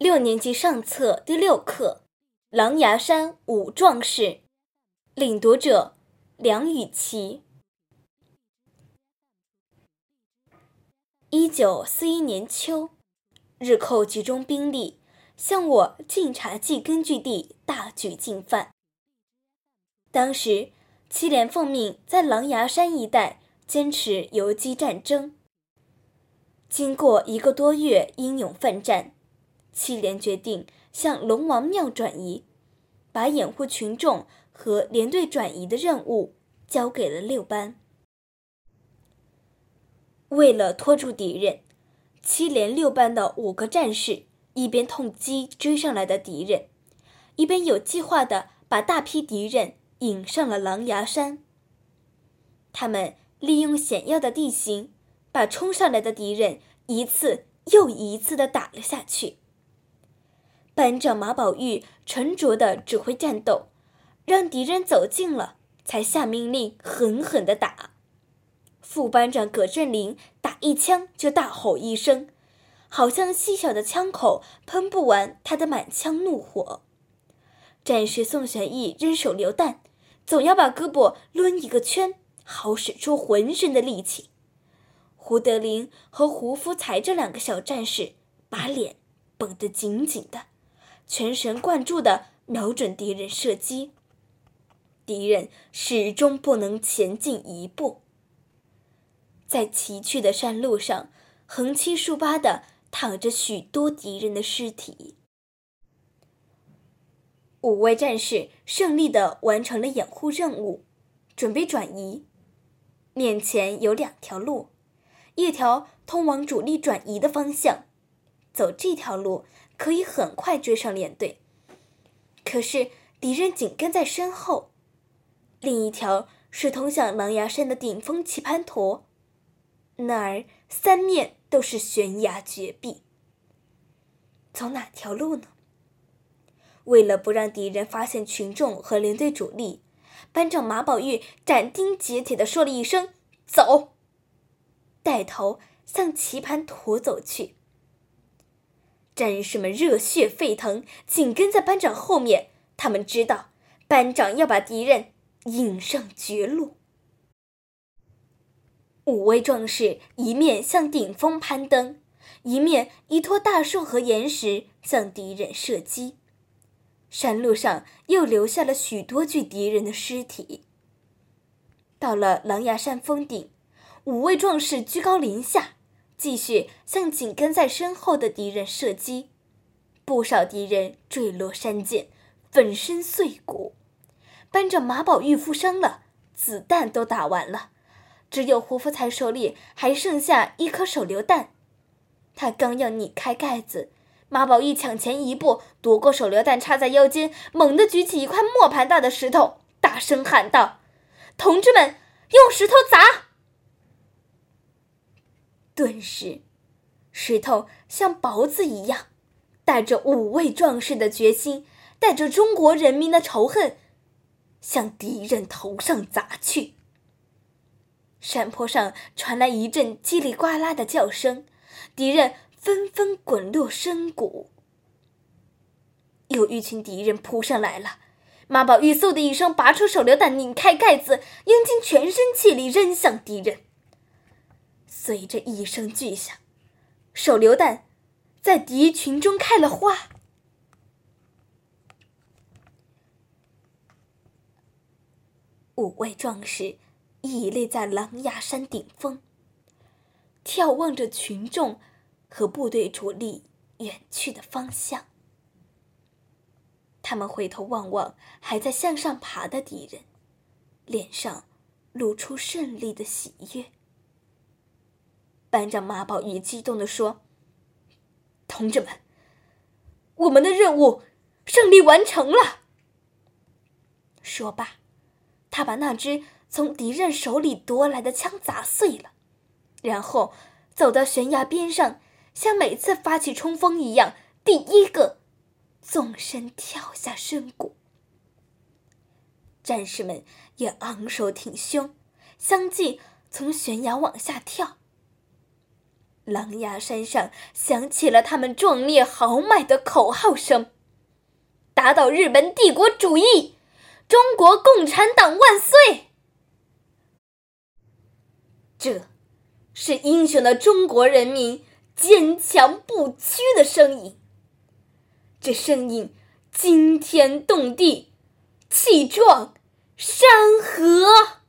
六年级上册第六课《狼牙山五壮士》，领读者梁雨琪。一九四一年秋，日寇集中兵力向我晋察冀根据地大举进犯。当时，七连奉命在狼牙山一带坚持游击战争。经过一个多月英勇奋战。七连决定向龙王庙转移，把掩护群众和连队转移的任务交给了六班。为了拖住敌人，七连六班的五个战士一边痛击追上来的敌人，一边有计划的把大批敌人引上了狼牙山。他们利用险要的地形，把冲上来的敌人一次又一次的打了下去。班长马宝玉沉着地指挥战斗，让敌人走近了，才下命令狠狠地打。副班长葛振林打一枪就大吼一声，好像细小的枪口喷不完他的满腔怒火。战士宋玄义扔手榴弹，总要把胳膊抡一个圈，好使出浑身的力气。胡德林和胡福才这两个小战士把脸绷得紧紧的。全神贯注地瞄准敌人射击，敌人始终不能前进一步。在崎岖的山路上，横七竖八地躺着许多敌人的尸体。五位战士胜利地完成了掩护任务，准备转移。面前有两条路，一条通往主力转移的方向，走这条路。可以很快追上连队，可是敌人紧跟在身后。另一条是通向狼牙山的顶峰棋盘陀，那儿三面都是悬崖绝壁。走哪条路呢？为了不让敌人发现群众和连队主力，班长马宝玉斩钉截铁地说了一声“走”，带头向棋盘陀走去。战士们热血沸腾，紧跟在班长后面。他们知道，班长要把敌人引上绝路。五位壮士一面向顶峰攀登，一面依托大树和岩石向敌人射击。山路上又留下了许多具敌人的尸体。到了狼牙山峰顶，五位壮士居高临下。继续向紧跟在身后的敌人射击，不少敌人坠落山涧，粉身碎骨。班长马宝玉负伤了，子弹都打完了，只有胡福才手里还剩下一颗手榴弹。他刚要拧开盖子，马宝玉抢前一步夺过手榴弹，插在腰间，猛地举起一块磨盘大的石头，大声喊道：“同志们，用石头砸！”顿时，石头像雹子一样，带着五位壮士的决心，带着中国人民的仇恨，向敌人头上砸去。山坡上传来一阵叽里呱啦的叫声，敌人纷纷滚落深谷。有一群敌人扑上来了，马宝玉嗖的一声拔出手榴弹，拧开盖子，用尽全身气力扔向敌人。随着一声巨响，手榴弹在敌群中开了花。五位壮士屹立在狼牙山顶峰，眺望着群众和部队主力远去的方向。他们回头望望还在向上爬的敌人，脸上露出胜利的喜悦。班长马宝玉激动地说：“同志们，我们的任务胜利完成了。”说罢，他把那支从敌人手里夺来的枪砸碎了，然后走到悬崖边上，像每次发起冲锋一样，第一个纵身跳下深谷。战士们也昂首挺胸，相继从悬崖往下跳。狼牙山上响起了他们壮烈豪迈的口号声：“打倒日本帝国主义，中国共产党万岁！”这，是英雄的中国人民坚强不屈的声音。这声音惊天动地，气壮山河。